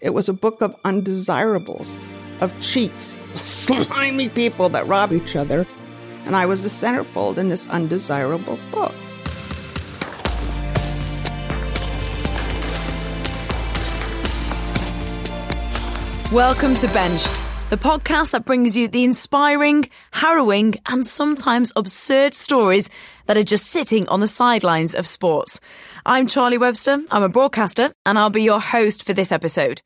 It was a book of undesirables, of cheats, slimy people that rob each other, and I was the centerfold in this undesirable book. Welcome to Benched, the podcast that brings you the inspiring, harrowing, and sometimes absurd stories that are just sitting on the sidelines of sports. I'm Charlie Webster, I'm a broadcaster, and I'll be your host for this episode.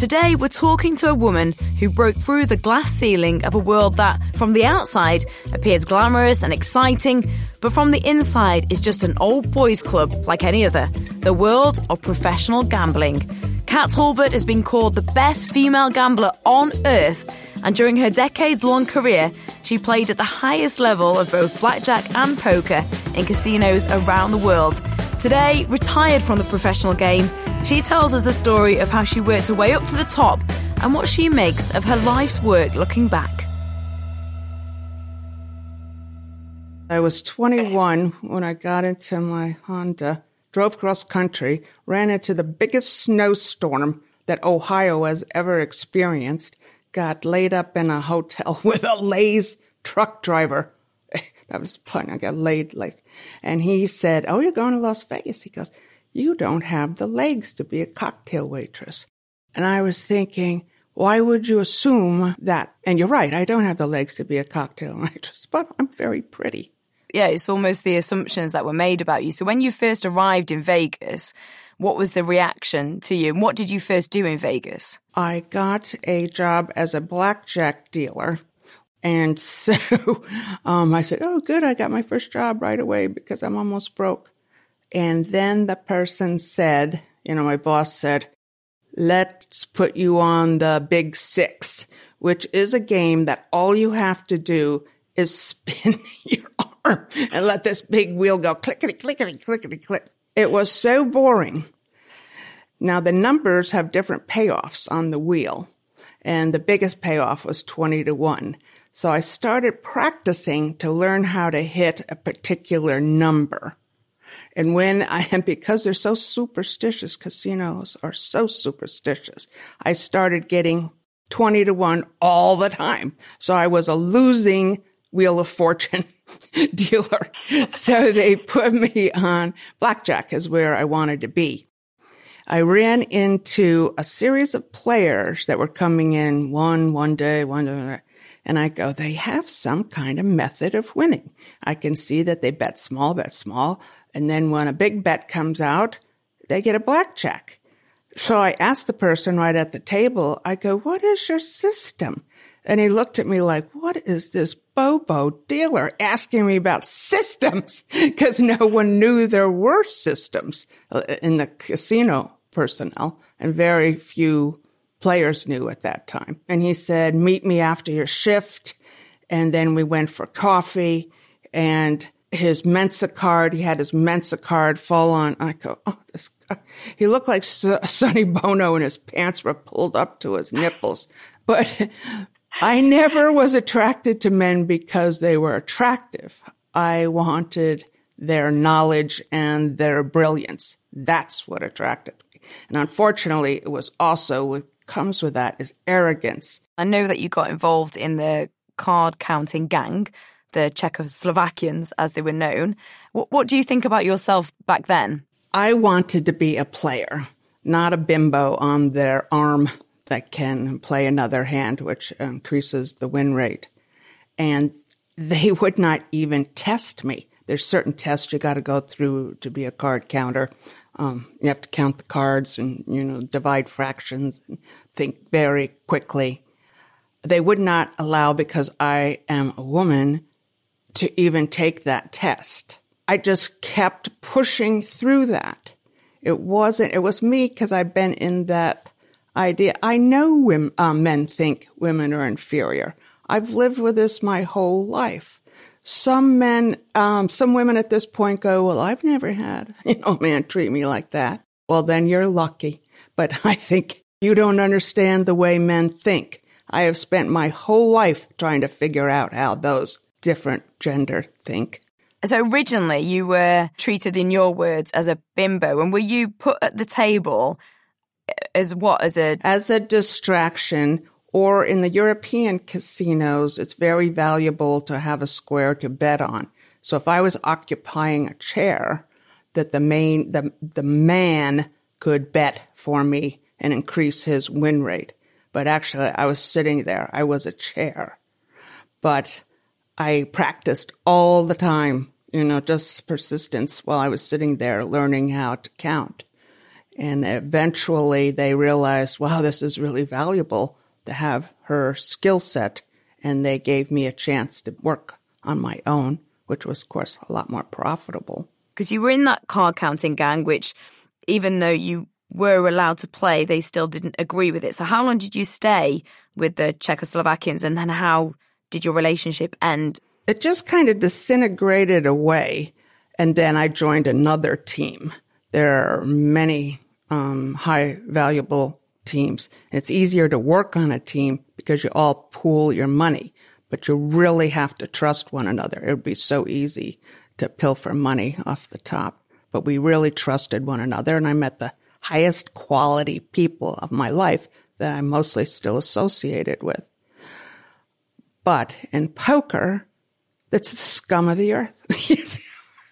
Today, we're talking to a woman who broke through the glass ceiling of a world that, from the outside, appears glamorous and exciting, but from the inside is just an old boys' club like any other the world of professional gambling. Cat Hulbert has been called the best female gambler on earth, and during her decades long career, she played at the highest level of both blackjack and poker in casinos around the world. Today, retired from the professional game, she tells us the story of how she worked her way up to the top and what she makes of her life's work looking back. I was 21 when I got into my Honda, drove cross country, ran into the biggest snowstorm that Ohio has ever experienced, got laid up in a hotel with a Lay's truck driver. That was fun. I got laid like, and he said, "Oh, you're going to Las Vegas?" He goes, "You don't have the legs to be a cocktail waitress." And I was thinking, why would you assume that? And you're right, I don't have the legs to be a cocktail waitress, but I'm very pretty. Yeah, it's almost the assumptions that were made about you. So when you first arrived in Vegas, what was the reaction to you? And what did you first do in Vegas? I got a job as a blackjack dealer. And so um, I said, Oh, good. I got my first job right away because I'm almost broke. And then the person said, You know, my boss said, Let's put you on the big six, which is a game that all you have to do is spin your arm and let this big wheel go clickety, clickety, clickety, click. It was so boring. Now the numbers have different payoffs on the wheel and the biggest payoff was 20 to 1. So I started practicing to learn how to hit a particular number. And when I, and because they're so superstitious, casinos are so superstitious, I started getting 20 to 1 all the time. So I was a losing Wheel of Fortune dealer. So they put me on blackjack is where I wanted to be. I ran into a series of players that were coming in one, one day, one day. And I go, they have some kind of method of winning. I can see that they bet small, bet small. And then when a big bet comes out, they get a blackjack. So I asked the person right at the table, I go, what is your system? And he looked at me like, what is this Bobo dealer asking me about systems? Because no one knew there were systems uh, in the casino personnel and very few players knew at that time. And he said, meet me after your shift. And then we went for coffee and his Mensa card. He had his Mensa card fall on. I go, oh, this guy. He looked like Sonny Bono and his pants were pulled up to his nipples. But I never was attracted to men because they were attractive. I wanted their knowledge and their brilliance. That's what attracted me. And unfortunately, it was also what comes with that is arrogance. I know that you got involved in the card counting gang, the Czechoslovakians as they were known. What, what do you think about yourself back then? I wanted to be a player, not a bimbo on their arm that can play another hand, which increases the win rate. And they would not even test me. There's certain tests you got to go through to be a card counter. Um, you have to count the cards and, you know, divide fractions and think very quickly. They would not allow, because I am a woman, to even take that test. I just kept pushing through that. It wasn't, it was me because I've been in that idea. I know women, uh, men think women are inferior. I've lived with this my whole life. Some men, um, some women at this point go, well, I've never had, you know, a man treat me like that. Well, then you're lucky. But I think you don't understand the way men think. I have spent my whole life trying to figure out how those different gender think. So originally you were treated in your words as a bimbo and were you put at the table as what as a as a distraction or in the European casinos it's very valuable to have a square to bet on. So if I was occupying a chair that the main the the man could bet for me and increase his win rate. But actually I was sitting there. I was a chair. But I practiced all the time, you know, just persistence while I was sitting there learning how to count. And eventually they realized, wow, this is really valuable have her skill set. And they gave me a chance to work on my own, which was, of course, a lot more profitable. Because you were in that card counting gang, which even though you were allowed to play, they still didn't agree with it. So, how long did you stay with the Czechoslovakians, and then how did your relationship end? It just kind of disintegrated away. And then I joined another team. There are many um, high valuable teams. It's easier to work on a team because you all pool your money, but you really have to trust one another. It would be so easy to pilfer money off the top, but we really trusted one another. And I met the highest quality people of my life that I'm mostly still associated with. But in poker, that's the scum of the earth.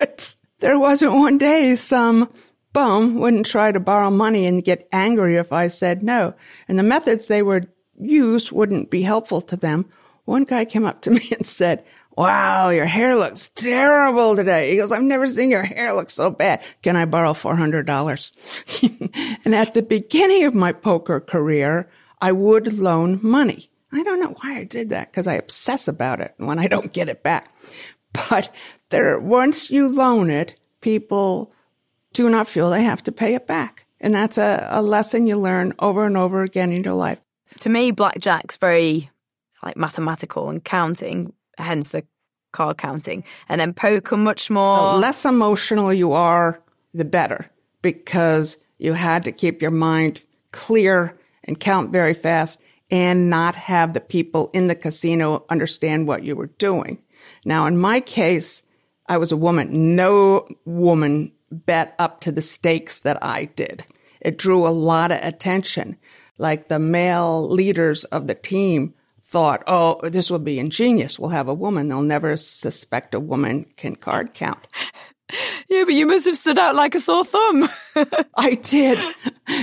there wasn't one day some bum wouldn't try to borrow money and get angry if I said no. And the methods they would use wouldn't be helpful to them. One guy came up to me and said, Wow, your hair looks terrible today. He goes, I've never seen your hair look so bad. Can I borrow $400? and at the beginning of my poker career, I would loan money. I don't know why I did that because I obsess about it when I don't get it back. But there, once you loan it, people do not feel they have to pay it back. And that's a, a lesson you learn over and over again in your life. To me, blackjack's very like mathematical and counting, hence the card counting. And then poker much more. The less emotional you are, the better because you had to keep your mind clear and count very fast and not have the people in the casino understand what you were doing. Now, in my case, I was a woman. No woman bet up to the stakes that I did. It drew a lot of attention. Like the male leaders of the team thought, oh, this will be ingenious. We'll have a woman. They'll never suspect a woman can card count. Yeah, but you must have stood out like a sore thumb. I did.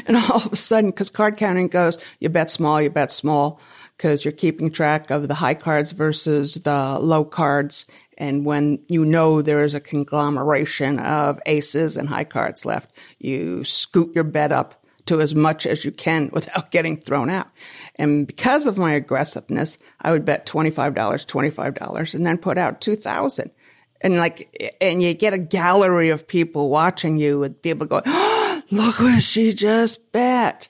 And all of a sudden, because card counting goes, you bet small, you bet small, because you're keeping track of the high cards versus the low cards. And when you know there is a conglomeration of aces and high cards left, you scoot your bet up to as much as you can without getting thrown out. And because of my aggressiveness, I would bet $25, $25 and then put out 2000 and like, and you get a gallery of people watching you with people going, oh, look what she just bet.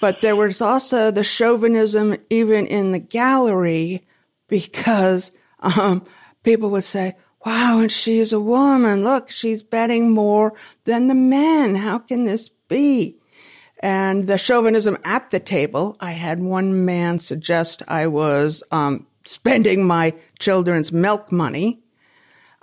But there was also the chauvinism even in the gallery because, um, people would say, wow, and she's a woman. Look, she's betting more than the men. How can this be? And the chauvinism at the table, I had one man suggest I was, um, spending my children's milk money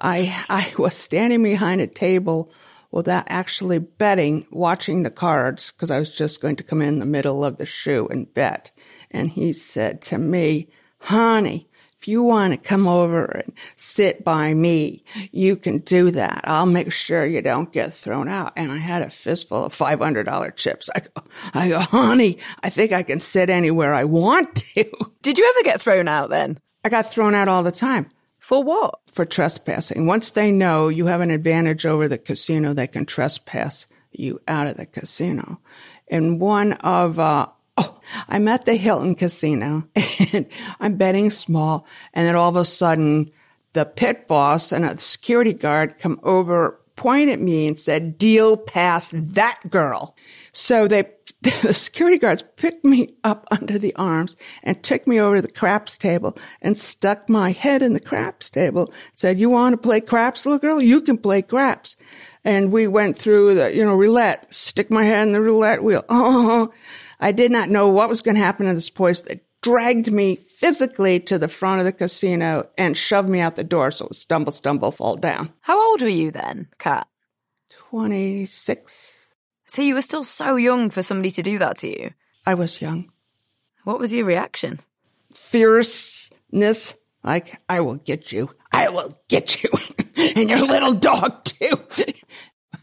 I, I was standing behind a table without actually betting, watching the cards, because I was just going to come in the middle of the shoe and bet. And he said to me, honey, if you want to come over and sit by me, you can do that. I'll make sure you don't get thrown out. And I had a fistful of $500 chips. I go, I go, honey, I think I can sit anywhere I want to. Did you ever get thrown out then? I got thrown out all the time. For what? For trespassing. Once they know you have an advantage over the casino, they can trespass you out of the casino. And one of, uh, I'm at the Hilton Casino and I'm betting small. And then all of a sudden, the pit boss and a security guard come over, point at me and said, deal past that girl. So they, the security guards picked me up under the arms and took me over to the craps table and stuck my head in the craps table. Said, you want to play craps, little girl? You can play craps. And we went through the, you know, roulette, stick my head in the roulette wheel. Oh, I did not know what was going to happen to this place. They dragged me physically to the front of the casino and shoved me out the door. So it was stumble, stumble, fall down. How old were you then, Cat? 26. So you were still so young for somebody to do that to you. I was young. What was your reaction? Fierceness. Like, I will get you. I will get you. and your little dog too.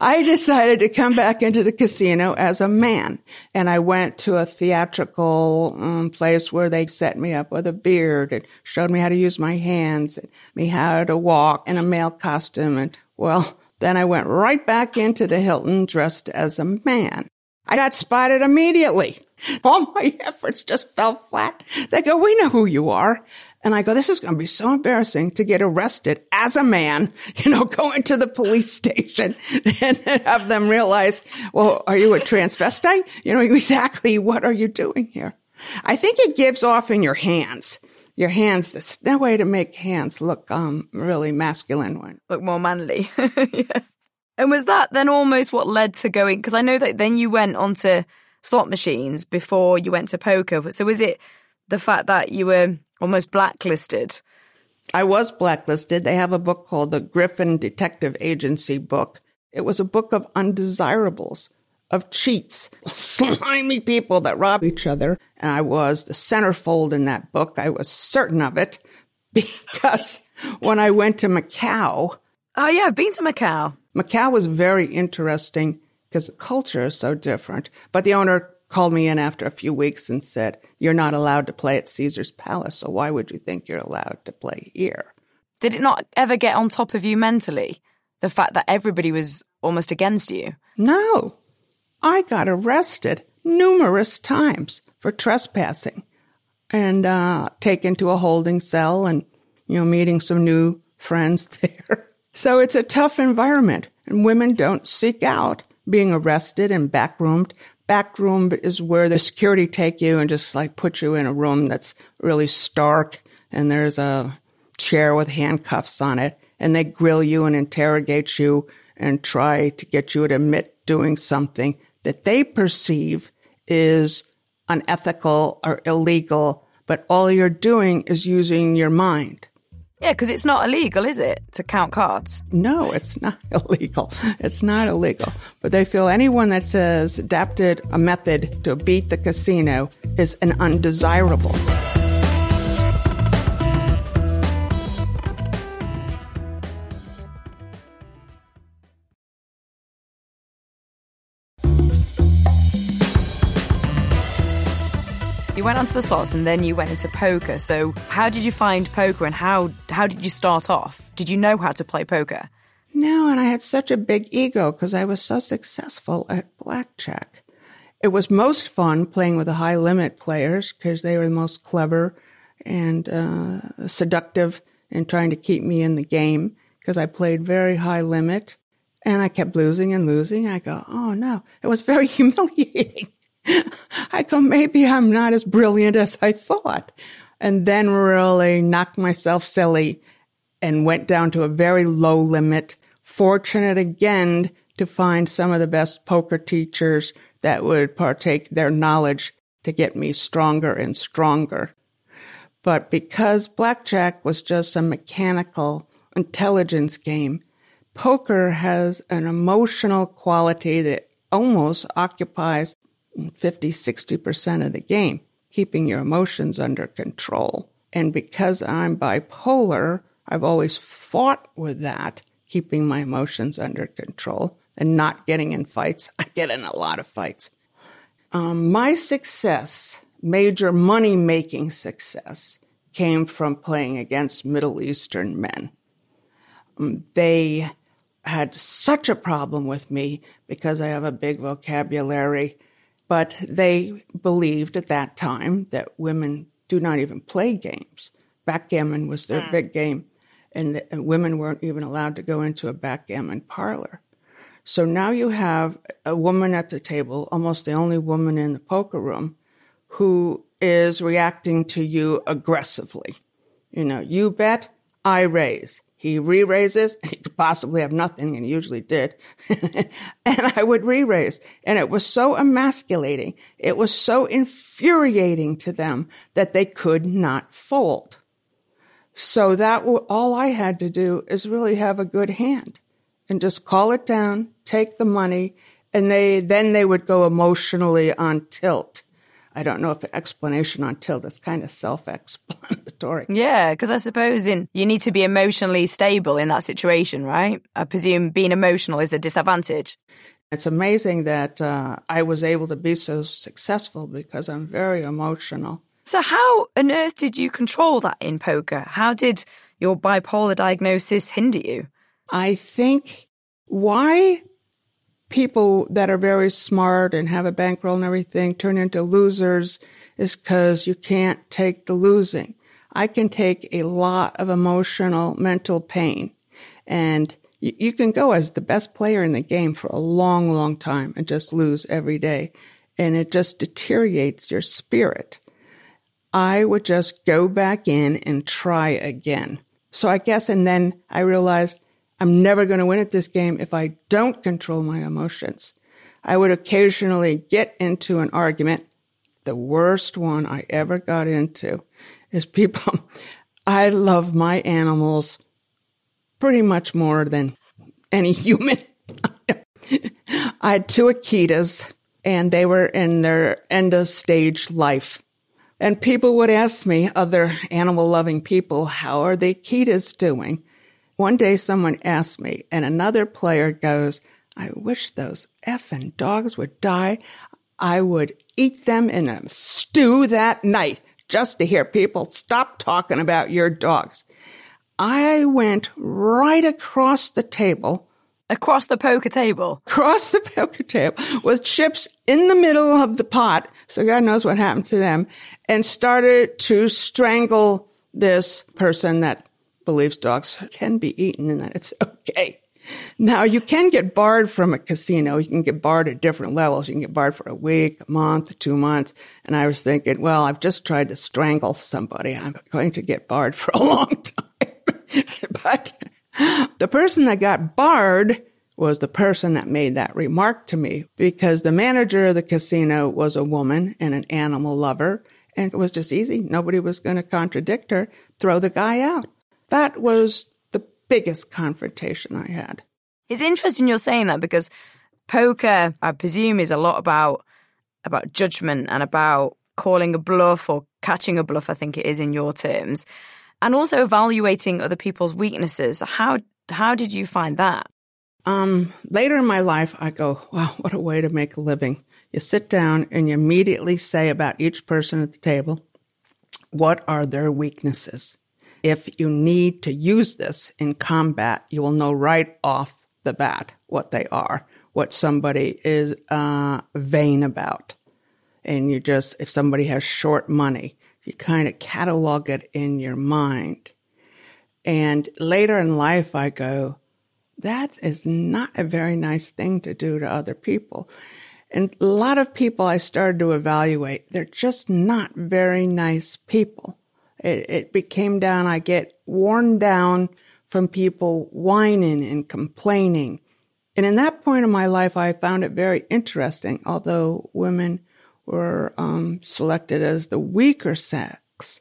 I decided to come back into the casino as a man. And I went to a theatrical um, place where they set me up with a beard and showed me how to use my hands and me how to walk in a male costume. And well, then I went right back into the Hilton dressed as a man. I got spotted immediately. All my efforts just fell flat. They go, we know who you are. And I go, this is going to be so embarrassing to get arrested as a man, you know, go into the police station and have them realize, well, are you a transvestite? You know, exactly what are you doing here? I think it gives off in your hands. Your hands, there's no way to make hands look um, really masculine. Look more manly. yeah. And was that then almost what led to going? Because I know that then you went onto slot machines before you went to poker. So was it the fact that you were almost blacklisted. I was blacklisted. They have a book called the Griffin Detective Agency book. It was a book of undesirables, of cheats, slimy people that rob each other. And I was the centerfold in that book. I was certain of it because when I went to Macau. Oh, yeah, I've been to Macau. Macau was very interesting because the culture is so different. But the owner called me in after a few weeks and said, You're not allowed to play at Caesar's Palace, so why would you think you're allowed to play here? Did it not ever get on top of you mentally? The fact that everybody was almost against you? No. I got arrested numerous times for trespassing and uh, taken to a holding cell and, you know, meeting some new friends there. So it's a tough environment, and women don't seek out being arrested and backroomed back room is where the security take you and just like put you in a room that's really stark and there's a chair with handcuffs on it and they grill you and interrogate you and try to get you to admit doing something that they perceive is unethical or illegal, but all you're doing is using your mind. Yeah, because it's not illegal, is it, to count cards? No, it's not illegal. It's not illegal. But they feel anyone that says adapted a method to beat the casino is an undesirable. Went onto the slots and then you went into poker. So, how did you find poker and how how did you start off? Did you know how to play poker? No, and I had such a big ego because I was so successful at blackjack. It was most fun playing with the high limit players because they were the most clever and uh, seductive in trying to keep me in the game because I played very high limit and I kept losing and losing. I go, oh no, it was very humiliating. I go, maybe I'm not as brilliant as I thought. And then really knocked myself silly and went down to a very low limit. Fortunate again to find some of the best poker teachers that would partake their knowledge to get me stronger and stronger. But because blackjack was just a mechanical intelligence game, poker has an emotional quality that almost occupies 50, 60% of the game, keeping your emotions under control. And because I'm bipolar, I've always fought with that, keeping my emotions under control and not getting in fights. I get in a lot of fights. Um, my success, major money making success, came from playing against Middle Eastern men. Um, they had such a problem with me because I have a big vocabulary but they believed at that time that women do not even play games. Backgammon was their mm. big game. and, and women weren't even allowed to go into a backgammon parlor. So now you have a woman at the table, almost the only woman in the poker room, who is reacting to you aggressively. You know, you bet, I raise. He re raises, he could possibly have nothing, and he usually did. and I would re raise. And it was so emasculating. It was so infuriating to them that they could not fold. So that all I had to do is really have a good hand and just call it down, take the money, and they then they would go emotionally on tilt. I don't know if the explanation on tilt is kind of self-explanatory. Yeah, because I suppose in you need to be emotionally stable in that situation, right? I presume being emotional is a disadvantage. It's amazing that uh, I was able to be so successful because I'm very emotional. So, how on earth did you control that in poker? How did your bipolar diagnosis hinder you? I think why people that are very smart and have a bankroll and everything turn into losers is because you can't take the losing. I can take a lot of emotional, mental pain and you, you can go as the best player in the game for a long, long time and just lose every day. And it just deteriorates your spirit. I would just go back in and try again. So I guess, and then I realized I'm never going to win at this game if I don't control my emotions. I would occasionally get into an argument. The worst one I ever got into is people, I love my animals pretty much more than any human. I had two Akitas and they were in their end of stage life. And people would ask me, other animal loving people, how are the Akitas doing? One day someone asked me, and another player goes, I wish those effing dogs would die. I would eat them in a stew that night just to hear people stop talking about your dogs. I went right across the table. Across the poker table? Across the poker table with chips in the middle of the pot. So God knows what happened to them and started to strangle this person that believes dogs can be eaten and that it's okay. Now you can get barred from a casino. You can get barred at different levels. You can get barred for a week, a month, two months. And I was thinking, well, I've just tried to strangle somebody. I'm going to get barred for a long time. but the person that got barred was the person that made that remark to me because the manager of the casino was a woman and an animal lover. And it was just easy. Nobody was going to contradict her. Throw the guy out. That was the biggest confrontation I had. It's interesting you're saying that because poker, I presume, is a lot about about judgment and about calling a bluff or catching a bluff, I think it is in your terms. And also evaluating other people's weaknesses. How how did you find that? Um, later in my life, I go, wow, what a way to make a living. You sit down and you immediately say about each person at the table, what are their weaknesses? If you need to use this in combat, you will know right off the bat what they are, what somebody is uh, vain about. And you just, if somebody has short money, you kind of catalog it in your mind. And later in life, I go, that is not a very nice thing to do to other people. And a lot of people I started to evaluate, they're just not very nice people. It, it became down, I get worn down from people whining and complaining. And in that point of my life, I found it very interesting, although women were um, selected as the weaker sex.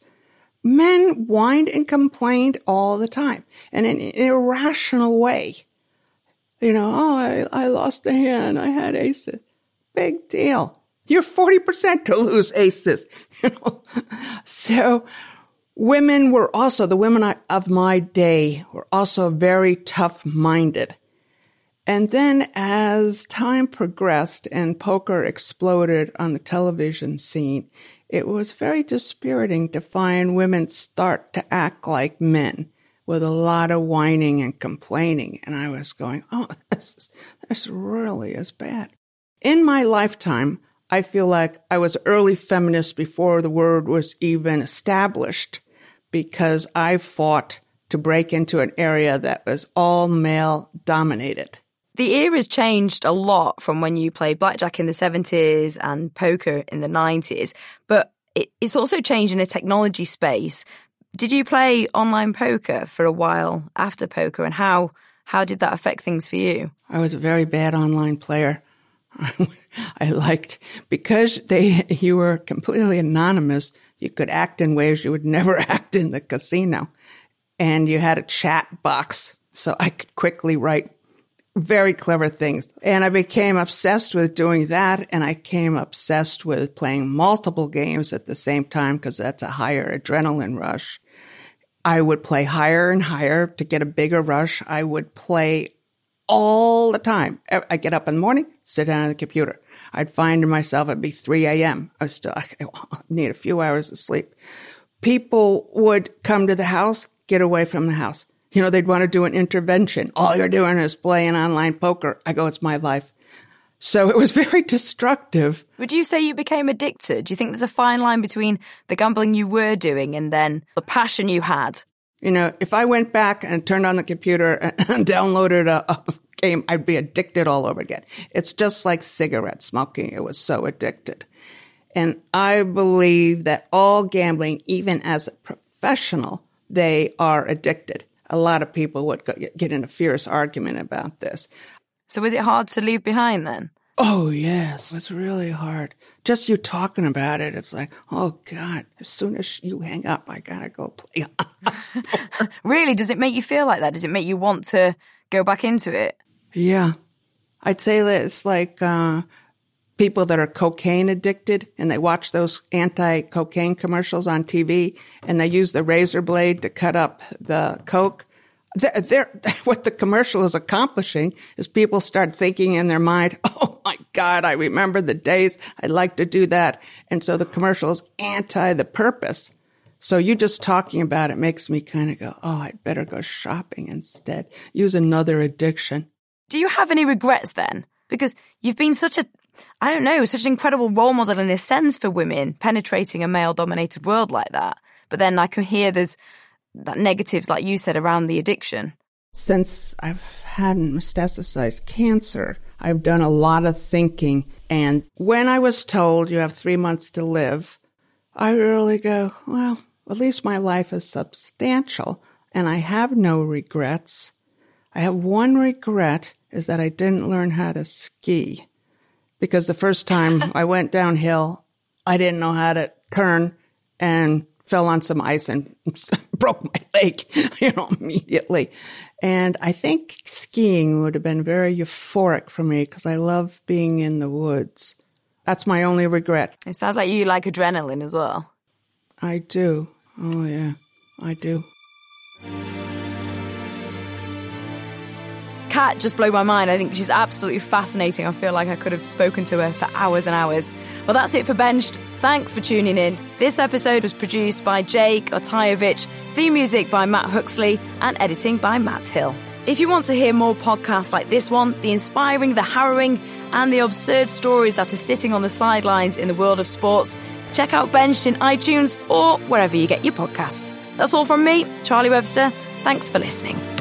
Men whined and complained all the time in an irrational way. You know, oh, I, I lost a hand. I had aces. Big deal. You're 40% to lose aces. You know? So Women were also, the women of my day were also very tough minded. And then as time progressed and poker exploded on the television scene, it was very dispiriting to find women start to act like men with a lot of whining and complaining. And I was going, oh, this, is, this really is bad. In my lifetime, I feel like I was early feminist before the word was even established because I fought to break into an area that was all male dominated. The era's changed a lot from when you played blackjack in the 70s and poker in the 90s, but it's also changed in a technology space. Did you play online poker for a while after poker and how how did that affect things for you? I was a very bad online player. I liked because they you were completely anonymous. You could act in ways you would never act in the casino, and you had a chat box, so I could quickly write very clever things. And I became obsessed with doing that, and I became obsessed with playing multiple games at the same time because that's a higher adrenaline rush. I would play higher and higher to get a bigger rush. I would play all the time. I get up in the morning, sit down at the computer. I'd find myself, it'd be 3 a.m. I still I need a few hours of sleep. People would come to the house, get away from the house. You know, they'd want to do an intervention. All you're doing is playing online poker. I go, it's my life. So it was very destructive. Would you say you became addicted? Do you think there's a fine line between the gambling you were doing and then the passion you had? You know, if I went back and turned on the computer and downloaded a, a game, I'd be addicted all over again. It's just like cigarette smoking. It was so addicted. And I believe that all gambling, even as a professional, they are addicted. A lot of people would get in a fierce argument about this. So was it hard to leave behind then? Oh, yes. It's really hard. Just you talking about it, it's like, oh, God, as soon as you hang up, I got to go play. really? Does it make you feel like that? Does it make you want to go back into it? Yeah. I'd say that it's like uh, people that are cocaine addicted and they watch those anti cocaine commercials on TV and they use the razor blade to cut up the coke they're, what the commercial is accomplishing is people start thinking in their mind, oh my God, I remember the days I'd like to do that. And so the commercial is anti the purpose. So you just talking about it makes me kind of go, oh, I'd better go shopping instead. Use another addiction. Do you have any regrets then? Because you've been such a, I don't know, such an incredible role model in a sense for women penetrating a male dominated world like that. But then I can hear there's that negatives, like you said, around the addiction? Since I've had metastasized cancer, I've done a lot of thinking. And when I was told you have three months to live, I really go, well, at least my life is substantial and I have no regrets. I have one regret is that I didn't learn how to ski because the first time I went downhill, I didn't know how to turn and fell on some ice and broke my leg, you know, immediately. And I think skiing would have been very euphoric for me because I love being in the woods. That's my only regret. It sounds like you like adrenaline as well. I do. Oh, yeah, I do. Cat just blew my mind. I think she's absolutely fascinating. I feel like I could have spoken to her for hours and hours. Well, that's it for Benched. Thanks for tuning in. This episode was produced by Jake Otayevich, theme music by Matt Huxley, and editing by Matt Hill. If you want to hear more podcasts like this one, the inspiring, the harrowing, and the absurd stories that are sitting on the sidelines in the world of sports, check out Benched in iTunes or wherever you get your podcasts. That's all from me, Charlie Webster. Thanks for listening.